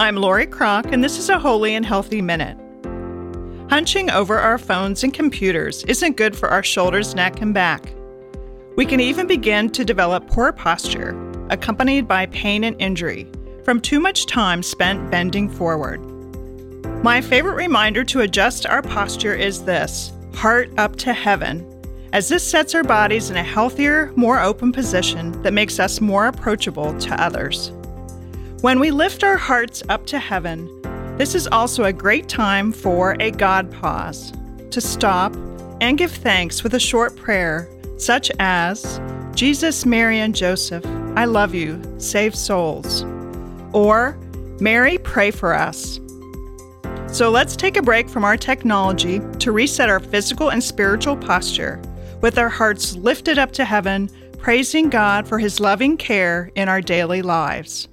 I'm Lori Crock, and this is a Holy and Healthy Minute. Hunching over our phones and computers isn't good for our shoulders, neck, and back. We can even begin to develop poor posture, accompanied by pain and injury, from too much time spent bending forward. My favorite reminder to adjust our posture is this heart up to heaven, as this sets our bodies in a healthier, more open position that makes us more approachable to others. When we lift our hearts up to heaven, this is also a great time for a God pause to stop and give thanks with a short prayer, such as Jesus, Mary, and Joseph, I love you, save souls. Or Mary, pray for us. So let's take a break from our technology to reset our physical and spiritual posture with our hearts lifted up to heaven, praising God for his loving care in our daily lives.